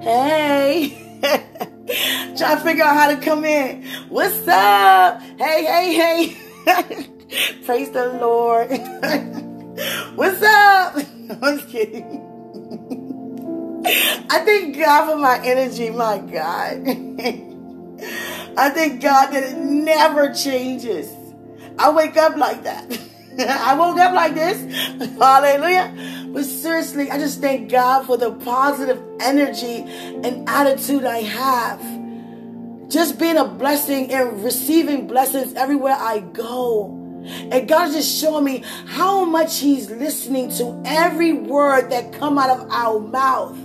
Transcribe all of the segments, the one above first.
Hey. Try to figure out how to come in. What's up? Hey, hey, hey. Praise the Lord. What's up? I'm just kidding. I thank God for my energy, my God. I thank God that it never changes. I wake up like that. I woke up like this. Hallelujah. But seriously, I just thank God for the positive energy and attitude I have. Just being a blessing and receiving blessings everywhere I go. And God is just showing me how much He's listening to every word that come out of our mouth.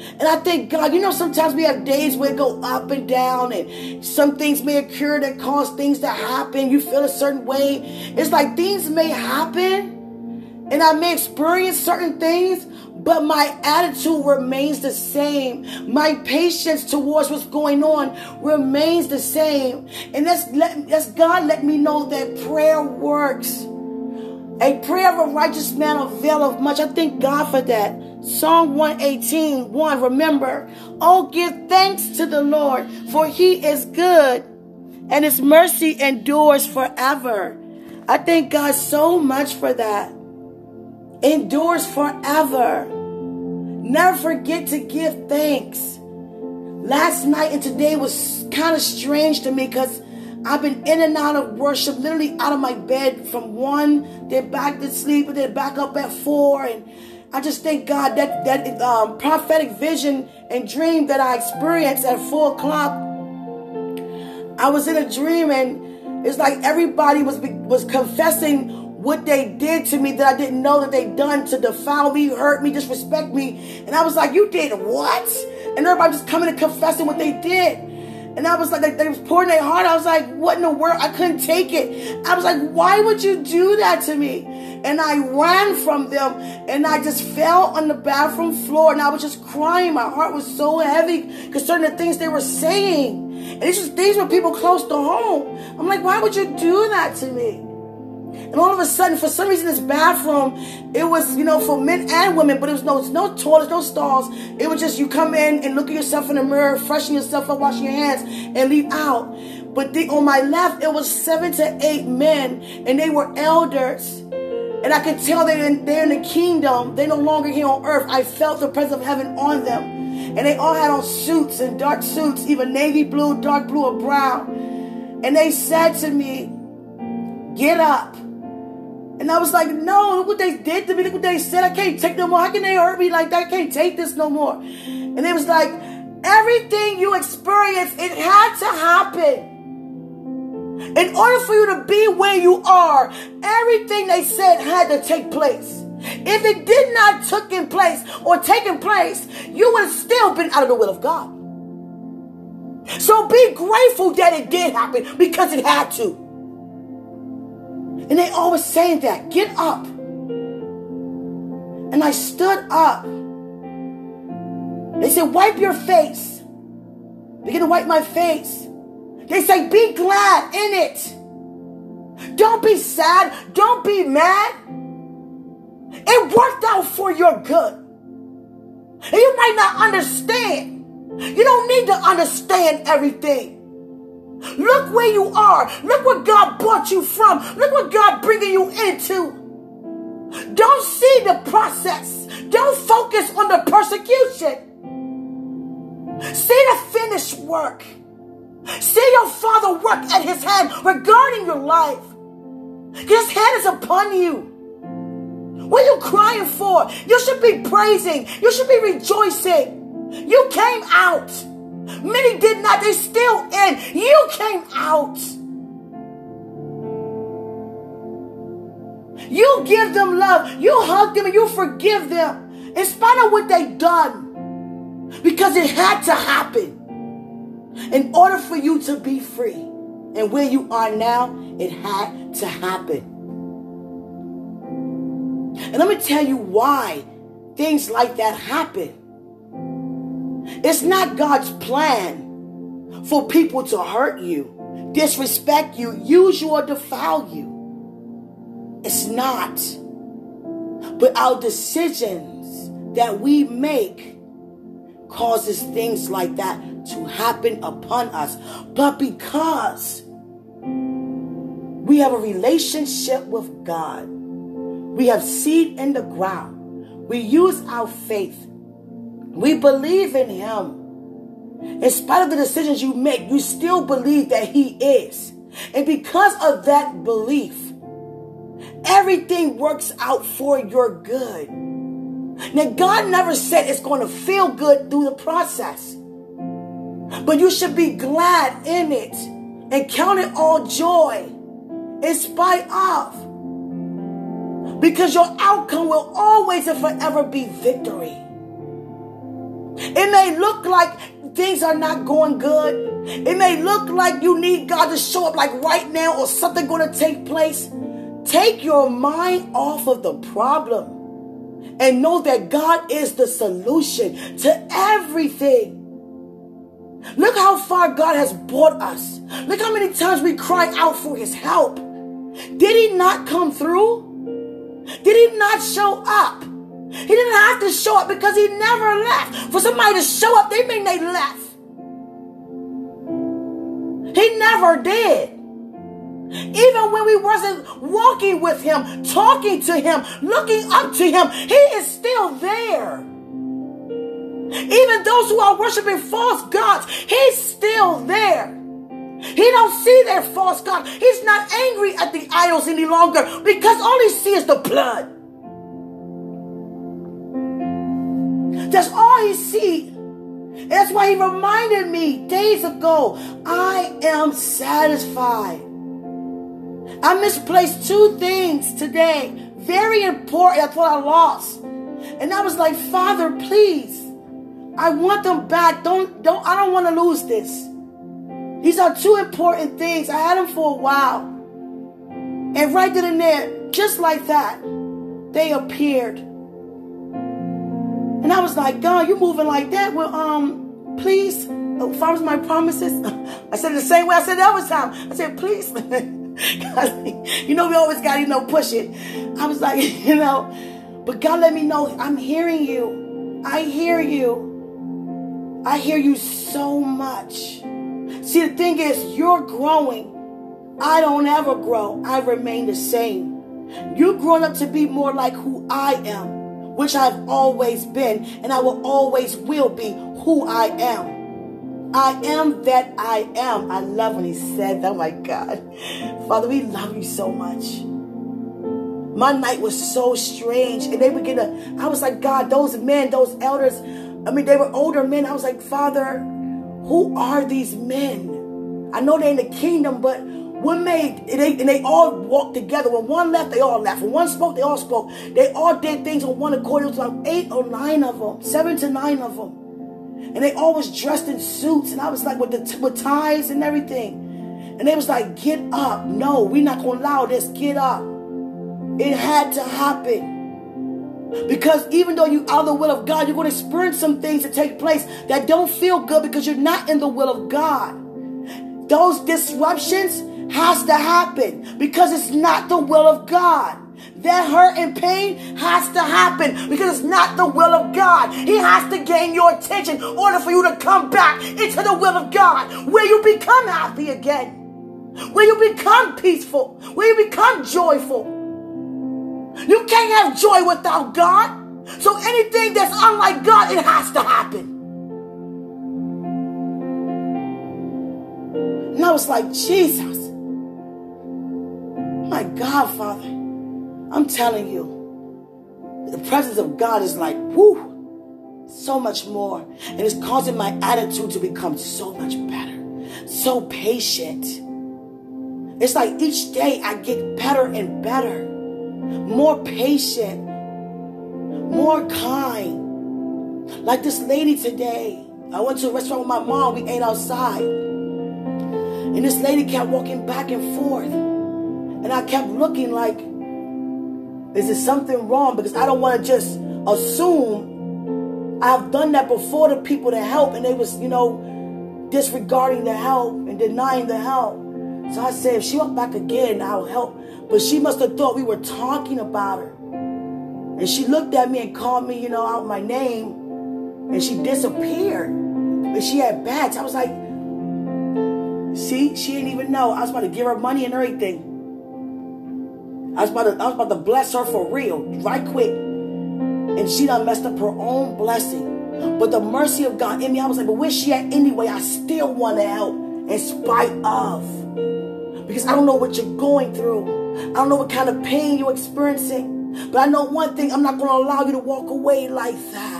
And I thank God, you know, sometimes we have days where it go up and down, and some things may occur that cause things to happen. You feel a certain way. It's like things may happen, and I may experience certain things, but my attitude remains the same. My patience towards what's going on remains the same. And that's, let, that's God let me know that prayer works. A prayer of a righteous man availeth much. I thank God for that. Psalm 118, 1. Remember, oh, give thanks to the Lord, for he is good, and his mercy endures forever. I thank God so much for that. Endures forever. Never forget to give thanks. Last night and today was kind of strange to me because I've been in and out of worship, literally out of my bed from one, then back to sleep, and then back up at four. And I just thank God that that um, prophetic vision and dream that I experienced at four o'clock. I was in a dream, and it's like everybody was was confessing what they did to me that I didn't know that they done to defile me, hurt me, disrespect me. And I was like, "You did what?" And everybody just coming and confessing what they did. And I was like, they, they was pouring their heart. I was like, what in the world? I couldn't take it. I was like, why would you do that to me? And I ran from them and I just fell on the bathroom floor and I was just crying. My heart was so heavy concerning the things they were saying. And these, just, these were people close to home. I'm like, why would you do that to me? And all of a sudden, for some reason, this bathroom, it was, you know, for men and women, but it was no, no toilets, no stalls. It was just you come in and look at yourself in the mirror, freshen yourself up, wash your hands, and leave out. But the, on my left, it was seven to eight men, and they were elders. And I could tell they're in, they're in the kingdom. They're no longer here on earth. I felt the presence of heaven on them. And they all had on suits and dark suits, either navy blue, dark blue, or brown. And they said to me, Get up. And I was like, no, look what they did to me. Look what they said. I can't take no more. How can they hurt me like that? I can't take this no more. And it was like, everything you experienced, it had to happen. In order for you to be where you are, everything they said had to take place. If it did not took in place or taken place, you would have still been out of the will of God. So be grateful that it did happen because it had to. And they always saying that, get up. And I stood up. They said, wipe your face. Begin to wipe my face. They say, be glad in it. Don't be sad. Don't be mad. It worked out for your good. And you might not understand. You don't need to understand everything. Look where you are. Look what God brought you from. Look what God bringing you into. Don't see the process. Don't focus on the persecution. See the finished work. See your Father work at His hand regarding your life. His hand is upon you. What are you crying for? You should be praising. You should be rejoicing. You came out. Many did not. They're still in. You came out. You give them love. You hug them and you forgive them in spite of what they done. Because it had to happen. In order for you to be free. And where you are now, it had to happen. And let me tell you why things like that happen. It's not God's plan for people to hurt you, disrespect you, use you, or defile you. It's not. But our decisions that we make causes things like that to happen upon us. But because we have a relationship with God, we have seed in the ground, we use our faith, we believe in Him. In spite of the decisions you make, you still believe that He is. And because of that belief, everything works out for your good. Now, God never said it's going to feel good through the process. But you should be glad in it and count it all joy in spite of. Because your outcome will always and forever be victory. It may look like things are not going good. It may look like you need God to show up like right now or something going to take place. Take your mind off of the problem and know that God is the solution to everything. Look how far God has brought us. Look how many times we cry out for his help. Did he not come through? Did he not show up? He didn't have to show up because he never left. For somebody to show up, they mean they left. He never did. Even when we wasn't walking with him, talking to him, looking up to him, he is still there. Even those who are worshiping false gods, he's still there. He don't see their false God. He's not angry at the idols any longer because all he sees is the blood. That's all he sees. That's why he reminded me days ago, I am satisfied. I misplaced two things today. Very important. That's what I lost. And I was like, Father, please. I want them back. Don't don't I don't want to lose this. These are two important things. I had them for a while. And right then and there, just like that, they appeared. And I was like, God, you're moving like that? Well, um, please, as far as my promises, I said the same way I said the other time. I said, please. you know, we always got to, you know, push it. I was like, you know, but God let me know I'm hearing you. I hear you. I hear you so much. See, the thing is, you're growing. I don't ever grow. I remain the same. You're growing up to be more like who I am, which I've always been, and I will always will be who I am. I am that I am. I love when he said, Oh my God. Father, we love you so much. My night was so strange. And they begin to, I was like, God, those men, those elders, I mean, they were older men. I was like, Father, who are these men? I know they're in the kingdom, but when made they and they all walked together. When one left, they all left. When one spoke, they all spoke. They all did things on one accord. It was like eight or nine of them, seven to nine of them and they always dressed in suits and i was like with the with ties and everything and they was like get up no we're not gonna allow this get up it had to happen because even though you are the will of god you're going to experience some things that take place that don't feel good because you're not in the will of god those disruptions has to happen because it's not the will of god that hurt and pain has to happen because it's not the will of God. He has to gain your attention in order for you to come back into the will of God, where you become happy again, where you become peaceful, where you become joyful. You can't have joy without God. So anything that's unlike God, it has to happen. And I was like, Jesus, my God, Father. I'm telling you, the presence of God is like, whoo, so much more. And it's causing my attitude to become so much better, so patient. It's like each day I get better and better, more patient, more kind. Like this lady today. I went to a restaurant with my mom, we ate outside. And this lady kept walking back and forth. And I kept looking like, is there something wrong? Because I don't want to just assume I've done that before to people to help and they was, you know, disregarding the help and denying the help. So I said, if she went back again, I'll help. But she must have thought we were talking about her. And she looked at me and called me, you know, out my name. and she disappeared. But she had bats. I was like, see, she didn't even know. I was about to give her money and everything. I was about to, I was about to bless her for real, right quick. And she done messed up her own blessing. But the mercy of God in me, I was like, but where's she at anyway? I still want to help in spite of. Because I don't know what you're going through. I don't know what kind of pain you're experiencing. But I know one thing, I'm not going to allow you to walk away like that.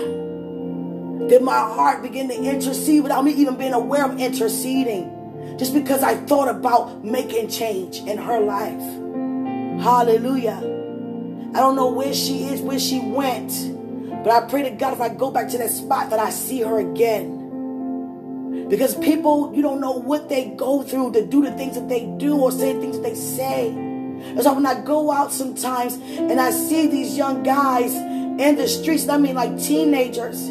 Did my heart begin to intercede without me even being aware of interceding. Just because I thought about making change in her life. Hallelujah. I don't know where she is, where she went. But I pray to God if I go back to that spot that I see her again. Because people, you don't know what they go through to do the things that they do or say the things that they say. And so when I go out sometimes and I see these young guys in the streets, I mean like teenagers,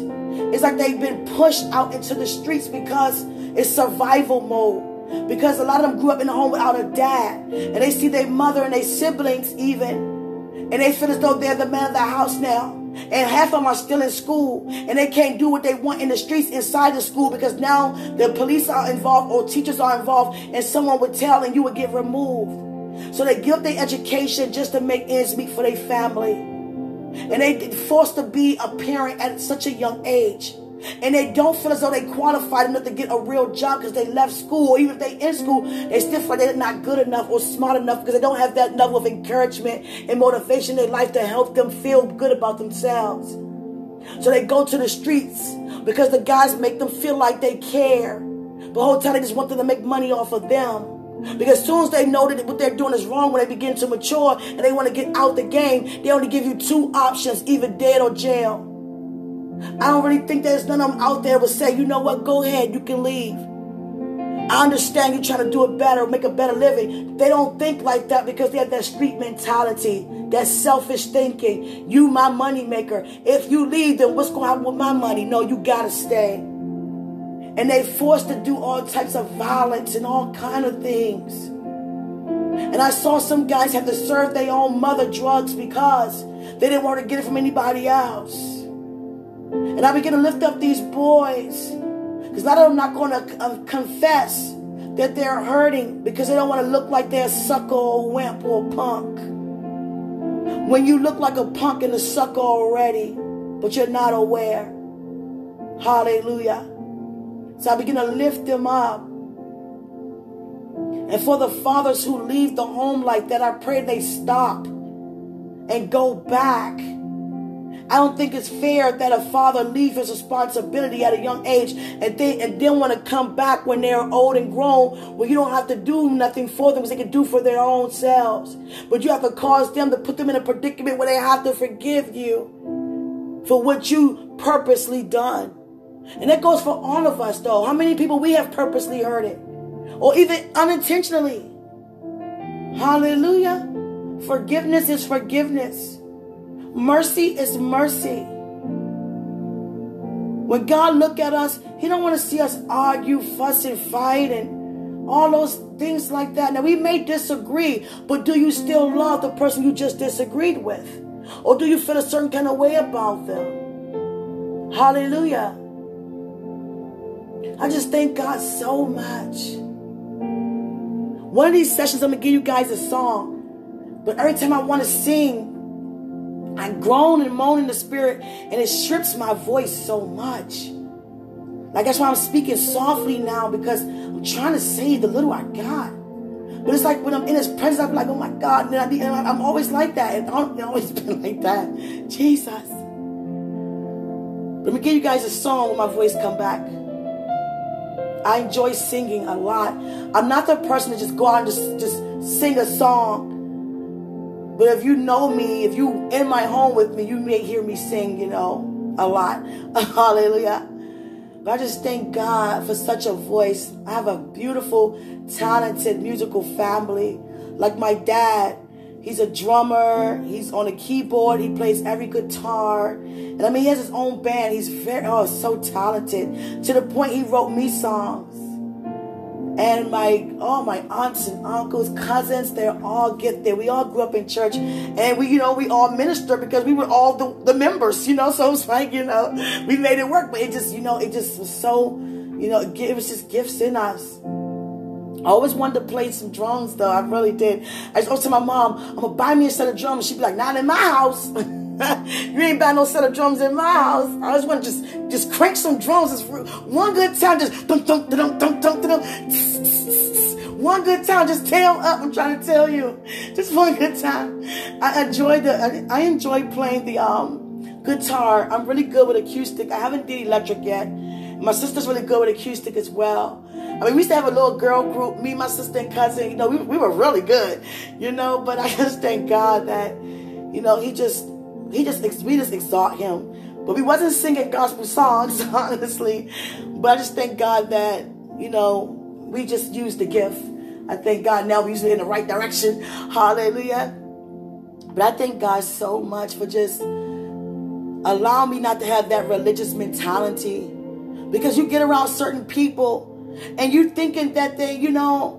it's like they've been pushed out into the streets because it's survival mode. Because a lot of them grew up in a home without a dad. And they see their mother and their siblings even. And they feel as though they're the man of the house now. And half of them are still in school. And they can't do what they want in the streets inside the school because now the police are involved or teachers are involved. And someone would tell and you would get removed. So they give their education just to make ends meet for their family. And they forced to be a parent at such a young age and they don't feel as though they qualified enough to get a real job because they left school, or even if they in school, they still feel like they're not good enough or smart enough because they don't have that level of encouragement and motivation in life to help them feel good about themselves. So they go to the streets because the guys make them feel like they care. But the whole time they just want them to make money off of them. Because soon as they know that what they're doing is wrong, when they begin to mature and they want to get out the game, they only give you two options, either dead or jail. I don't really think there's none of them out there would say, you know what, go ahead, you can leave. I understand you're trying to do it better, make a better living. They don't think like that because they have that street mentality, that selfish thinking. You my money maker. If you leave, then what's going to happen with my money? No, you gotta stay. And they forced to do all types of violence and all kind of things. And I saw some guys have to serve their own mother drugs because they didn't want to get it from anybody else. And I begin to lift up these boys. Because a lot of them not going to uh, confess that they're hurting because they don't want to look like they're a sucker or wimp or punk. When you look like a punk and a sucker already, but you're not aware. Hallelujah. So I begin to lift them up. And for the fathers who leave the home like that, I pray they stop and go back I don't think it's fair that a father leave his responsibility at a young age and then and then want to come back when they're old and grown, where you don't have to do nothing for them because they can do for their own selves. But you have to cause them to put them in a predicament where they have to forgive you for what you purposely done. And that goes for all of us though. How many people we have purposely hurt it? Or even unintentionally. Hallelujah. Forgiveness is forgiveness. Mercy is mercy. When God look at us, He don't want to see us argue, fuss, and fight, and all those things like that. Now we may disagree, but do you still love the person you just disagreed with, or do you feel a certain kind of way about them? Hallelujah. I just thank God so much. One of these sessions, I'm gonna give you guys a song, but every time I want to sing, I groan and moan in the spirit, and it strips my voice so much. Like that's why I'm speaking softly now because I'm trying to save the little I got. But it's like when I'm in His presence, I'm like, oh my God, and, I, am always like that, and I've always been like that. Jesus. Let me give you guys a song when my voice come back. I enjoy singing a lot. I'm not the person to just go out and just, just sing a song but if you know me, if you in my home with me, you may hear me sing, you know, a lot. Hallelujah. But I just thank God for such a voice. I have a beautiful, talented musical family. Like my dad, he's a drummer. He's on a keyboard. He plays every guitar. And I mean, he has his own band. He's very, oh, so talented. To the point he wrote me songs. And my all my aunts and uncles, cousins, they're all get there. We all grew up in church, and we, you know, we all minister because we were all the, the members, you know. So it's like, you know, we made it work, but it just, you know, it just was so, you know, it was just gifts in us. I always wanted to play some drums, though. I really did. I just to my mom, I'm gonna buy me a set of drums. She'd be like, "Not in my house." you ain't buy no set of drums in my house. I just want to just just crank some drums. It's one good time, just dum dum dum dum dum dum. One good time, just tail up. I'm trying to tell you, just one good time. I enjoy the. I enjoy playing the um guitar. I'm really good with acoustic. I haven't did electric yet. My sister's really good with acoustic as well. I mean, we used to have a little girl group, me, my sister, and cousin. You know, we, we were really good, you know. But I just thank God that, you know, He just, He just, we just exalt Him. But we wasn't singing gospel songs, honestly. But I just thank God that, you know, we just used the gift. I thank God now we use it in the right direction. Hallelujah. But I thank God so much for just allowing me not to have that religious mentality. Because you get around certain people and you thinking that they, you know,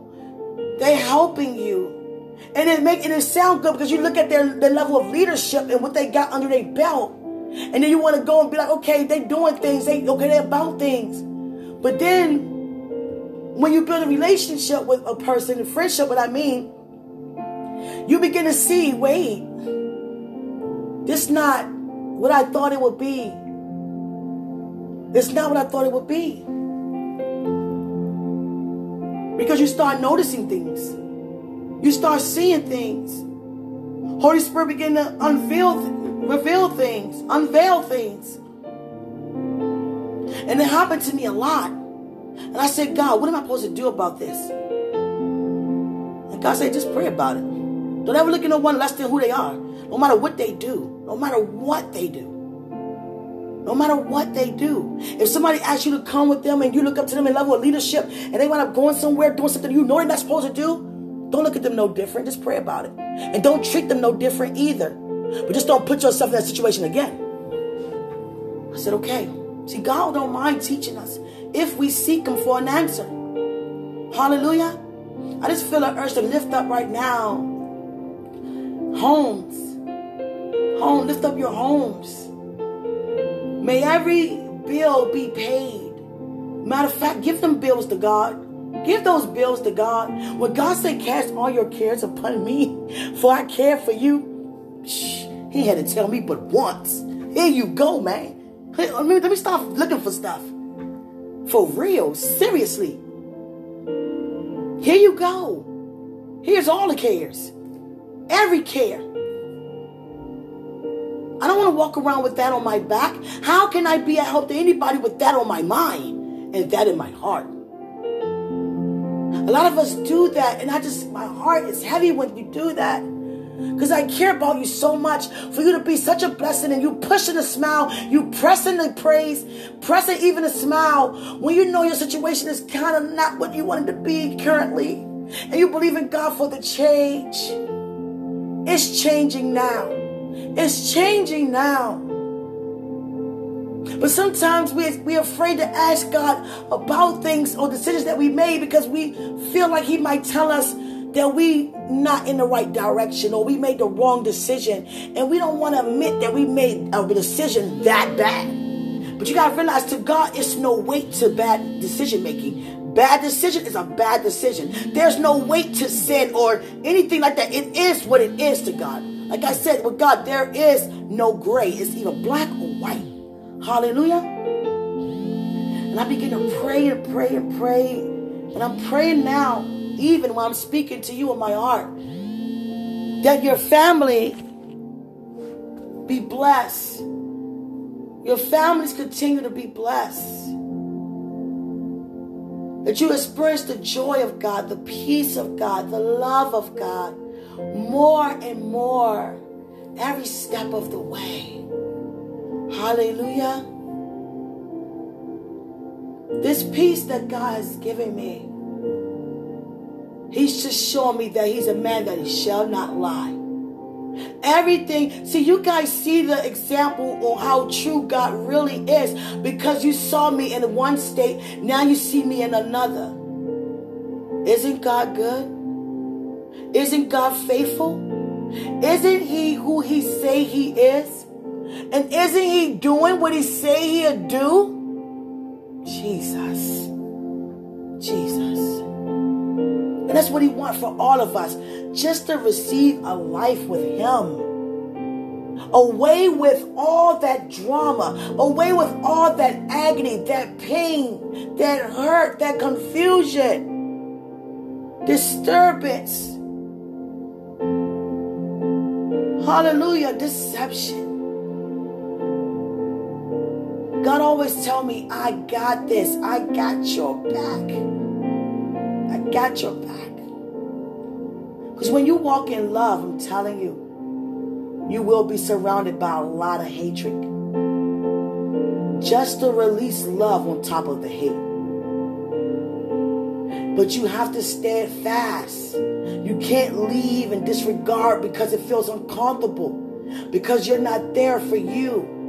they helping you. And it make and it sound good because you look at their, their level of leadership and what they got under their belt. And then you want to go and be like, okay, they doing things, they okay, they about things. But then when you build a relationship with a person, a friendship, what I mean, you begin to see, wait, this not what I thought it would be. It's not what I thought it would be. Because you start noticing things. You start seeing things. Holy Spirit begin to unveil, reveal things, unveil things. And it happened to me a lot. And I said, God, what am I supposed to do about this? And God said, just pray about it. Don't ever look at no one less than who they are. No matter what they do. No matter what they do. No matter what they do. If somebody asks you to come with them and you look up to them in level of leadership and they wind up going somewhere doing something you know they're not supposed to do, don't look at them no different. Just pray about it. And don't treat them no different either. But just don't put yourself in that situation again. I said, okay. See, God don't mind teaching us if we seek Him for an answer. Hallelujah. I just feel an urge to lift up right now. Homes. Home, lift up your homes. May every bill be paid. Matter of fact, give them bills to God. Give those bills to God. When God said, Cast all your cares upon me, for I care for you, shh, He had to tell me but once. Here you go, man. Let me, let me stop looking for stuff. For real, seriously. Here you go. Here's all the cares. Every care. I don't want to walk around with that on my back. How can I be a help to anybody with that on my mind and that in my heart? A lot of us do that, and I just, my heart is heavy when you do that. Because I care about you so much for you to be such a blessing and you pushing a smile, you pressing the praise, pressing even a smile when you know your situation is kind of not what you wanted to be currently. And you believe in God for the change. It's changing now. It's changing now. But sometimes we, we're afraid to ask God about things or decisions that we made because we feel like He might tell us that we not in the right direction or we made the wrong decision. And we don't want to admit that we made a decision that bad. But you got to realize to God, it's no weight to bad decision making. Bad decision is a bad decision. There's no weight to sin or anything like that. It is what it is to God. Like I said, with God, there is no gray. It's either black or white. Hallelujah. And I begin to pray and pray and pray. And I'm praying now, even while I'm speaking to you in my heart, that your family be blessed. Your families continue to be blessed. That you experience the joy of God, the peace of God, the love of God more and more every step of the way. Hallelujah. This peace that God has given me, He's just showing me that He's a man that He shall not lie. Everything, see, you guys see the example of how true God really is because you saw me in one state, now you see me in another. Isn't God good? Isn't God faithful? Isn't he who he say he is? And isn't he doing what he say he'll do? Jesus. Jesus. And that's what he wants for all of us. Just to receive a life with him. Away with all that drama, away with all that agony, that pain, that hurt, that confusion, disturbance. Hallelujah, deception. God always tell me, I got this. I got your back. I got your back. Because when you walk in love, I'm telling you, you will be surrounded by a lot of hatred. Just to release love on top of the hate. But you have to stand fast. You can't leave and disregard because it feels uncomfortable. Because you're not there for you,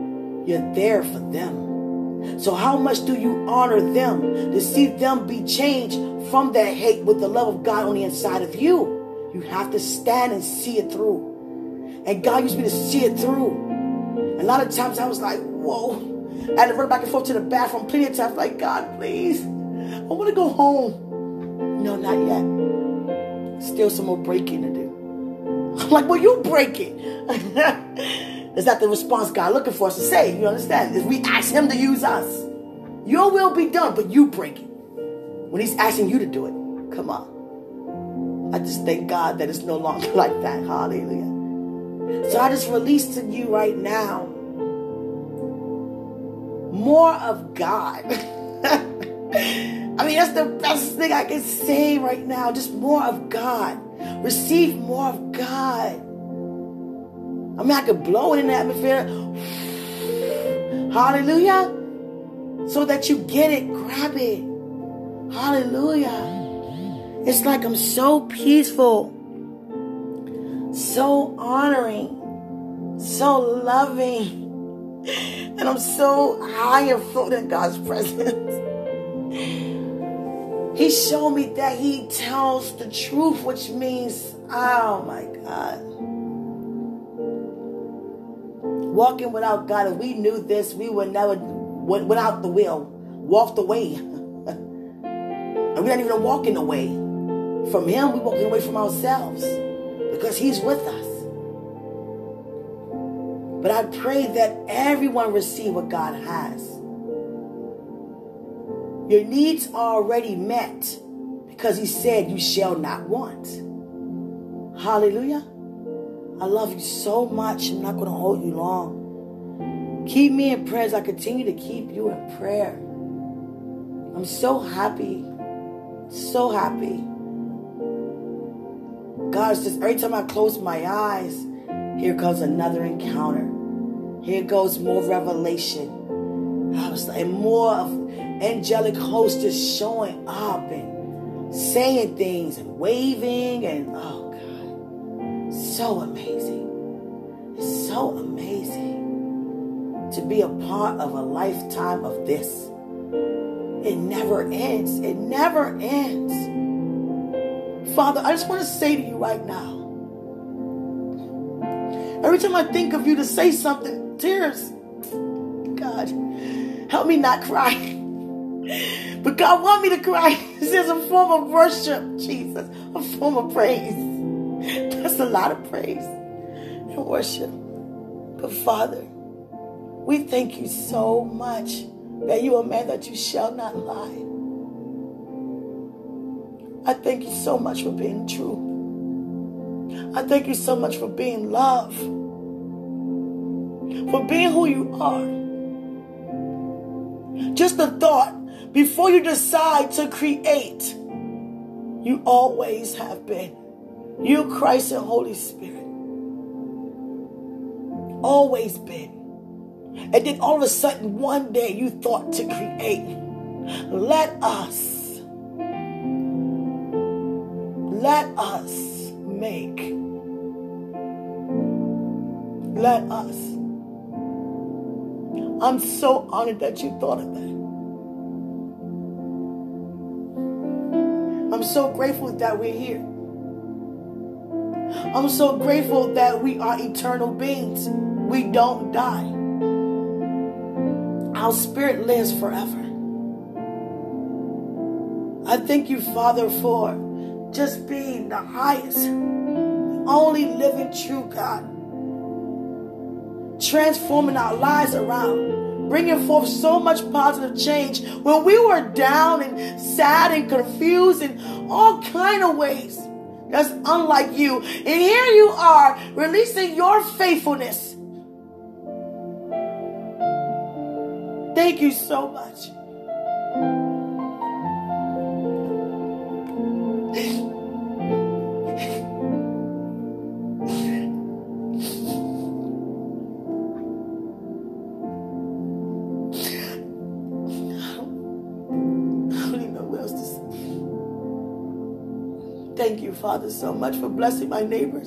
you're there for them. So, how much do you honor them to see them be changed from that hate with the love of God on the inside of you? You have to stand and see it through. And God used me to see it through. A lot of times I was like, whoa. I had to run back and forth to the bathroom plenty of times, like, God, please. I want to go home. No, not yet. Still some more breaking to do. I'm like, well, you break it. Is that the response God looking for us to say? You understand? If we ask Him to use us, your will be done, but you break it. When He's asking you to do it, come on. I just thank God that it's no longer like that. Hallelujah. So I just release to you right now more of God. I mean, that's the best thing I can say right now. Just more of God. Receive more of God. I mean, I could blow it in the atmosphere. Hallelujah. So that you get it, grab it. Hallelujah. It's like I'm so peaceful so honoring, so loving. And I'm so high and floating in God's presence. He showed me that He tells the truth, which means, oh my God. Walking without God, if we knew this, we would never, without the will, walk the way. and we're not even walking away from Him, we're walking away from ourselves because He's with us. But I pray that everyone receive what God has. Your needs are already met because He said, You shall not want. Hallelujah. I love you so much. I'm not going to hold you long. Keep me in prayer as I continue to keep you in prayer. I'm so happy. So happy God, just every time I close my eyes, here comes another encounter. Here goes more revelation. I was like, more of angelic hosts just showing up and saying things and waving and oh so amazing. It's so amazing to be a part of a lifetime of this. It never ends. It never ends. Father, I just want to say to you right now. Every time I think of you to say something, tears. God, help me not cry. But God want me to cry. This is a form of worship, Jesus. A form of praise. That's a lot of praise and worship. But Father, we thank you so much that you are a man that you shall not lie. I thank you so much for being true. I thank you so much for being love, for being who you are. Just a thought before you decide to create, you always have been. You, Christ, and Holy Spirit. Always been. And then all of a sudden, one day you thought to create. Let us Let us make. Let us. I'm so honored that you thought of that. I'm so grateful that we're here. I'm so grateful that we are eternal beings. We don't die. Our spirit lives forever. I thank you, Father, for just being the highest, only living true God. Transforming our lives around, bringing forth so much positive change when we were down and sad and confused in all kind of ways. That's unlike you. And here you are releasing your faithfulness. Thank you so much. Father, so much for blessing my neighbors.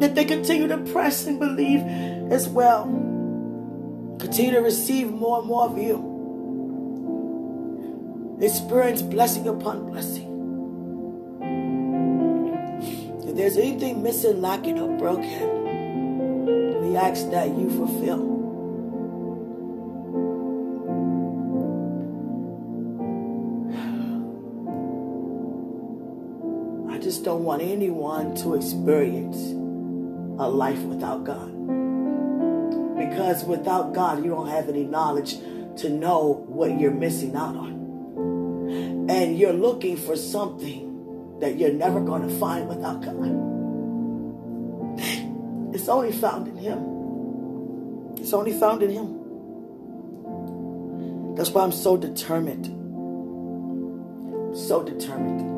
That they continue to press and believe as well. Continue to receive more and more of you. Experience blessing upon blessing. If there's anything missing, lacking, or broken, we ask that you fulfill. Just don't want anyone to experience a life without God. Because without God, you don't have any knowledge to know what you're missing out on. And you're looking for something that you're never going to find without God. It's only found in Him. It's only found in Him. That's why I'm so determined. So determined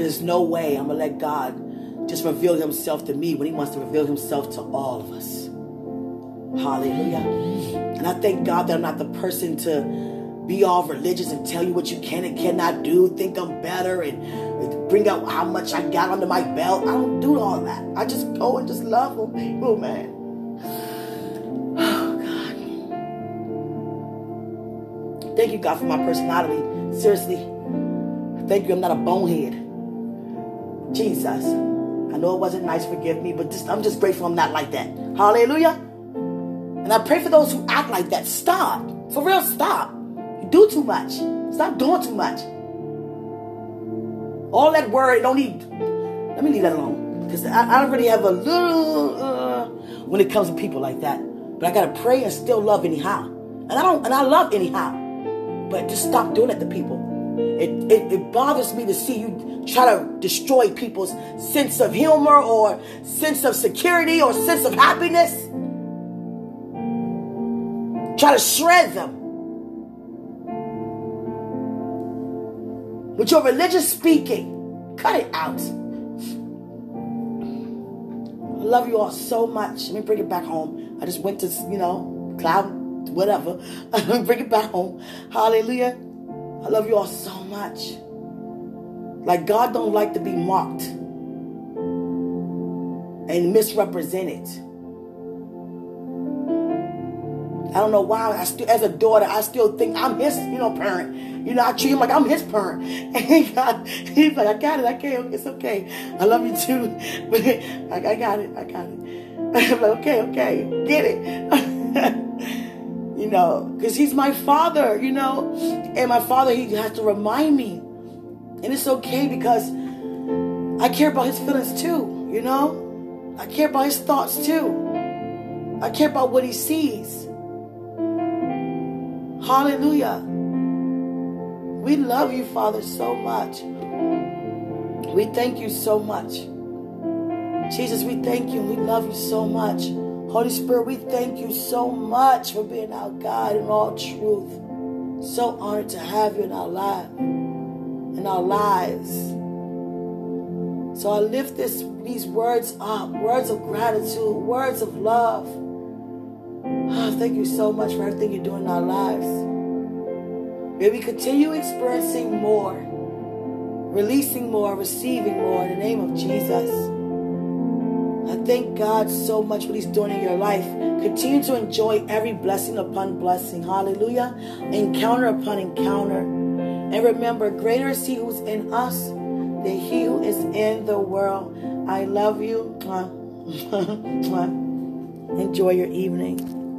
there's no way I'm going to let God just reveal himself to me when he wants to reveal himself to all of us. Hallelujah. And I thank God that I'm not the person to be all religious and tell you what you can and cannot do, think I'm better and bring out how much I got under my belt. I don't do all that. I just go and just love on people, man. Oh, God. Thank you, God, for my personality. Seriously. Thank you, I'm not a bonehead. Jesus. I know it wasn't nice, forgive me, but just, I'm just grateful I'm not like that. Hallelujah. And I pray for those who act like that. Stop. For real, stop. You do too much. Stop doing too much. All that worry, don't need. Let me leave that alone. Because I, I already have a little uh, when it comes to people like that. But I gotta pray and still love anyhow. And I don't and I love anyhow. But just stop doing it to people. It, it, it bothers me to see you try to destroy people's sense of humor or sense of security or sense of happiness. Try to shred them. With your religious speaking, cut it out. I love you all so much. Let me bring it back home. I just went to, you know, cloud, whatever. bring it back home. Hallelujah. I love you all so much. Like God don't like to be mocked and misrepresented. I don't know why. I still, as a daughter, I still think I'm his, you know, parent. You know, I treat him like I'm his parent. And he's like, I got it. I can't. It's okay. I love you too. But I, I got it. I got it. I'm like, okay, okay, get it. You know, because he's my father, you know, and my father, he has to remind me. And it's okay because I care about his feelings too, you know, I care about his thoughts too, I care about what he sees. Hallelujah. We love you, Father, so much. We thank you so much. Jesus, we thank you. We love you so much. Holy Spirit, we thank you so much for being our God in all truth. So honored to have you in our life, in our lives. So I lift this, these words up, words of gratitude, words of love. Oh, thank you so much for everything you're doing in our lives. May we continue experiencing more, releasing more, receiving more in the name of Jesus. Thank God so much what He's doing in your life. Continue to enjoy every blessing upon blessing. Hallelujah. Encounter upon encounter. And remember, greater is He who's in us than He who is in the world. I love you. Enjoy your evening.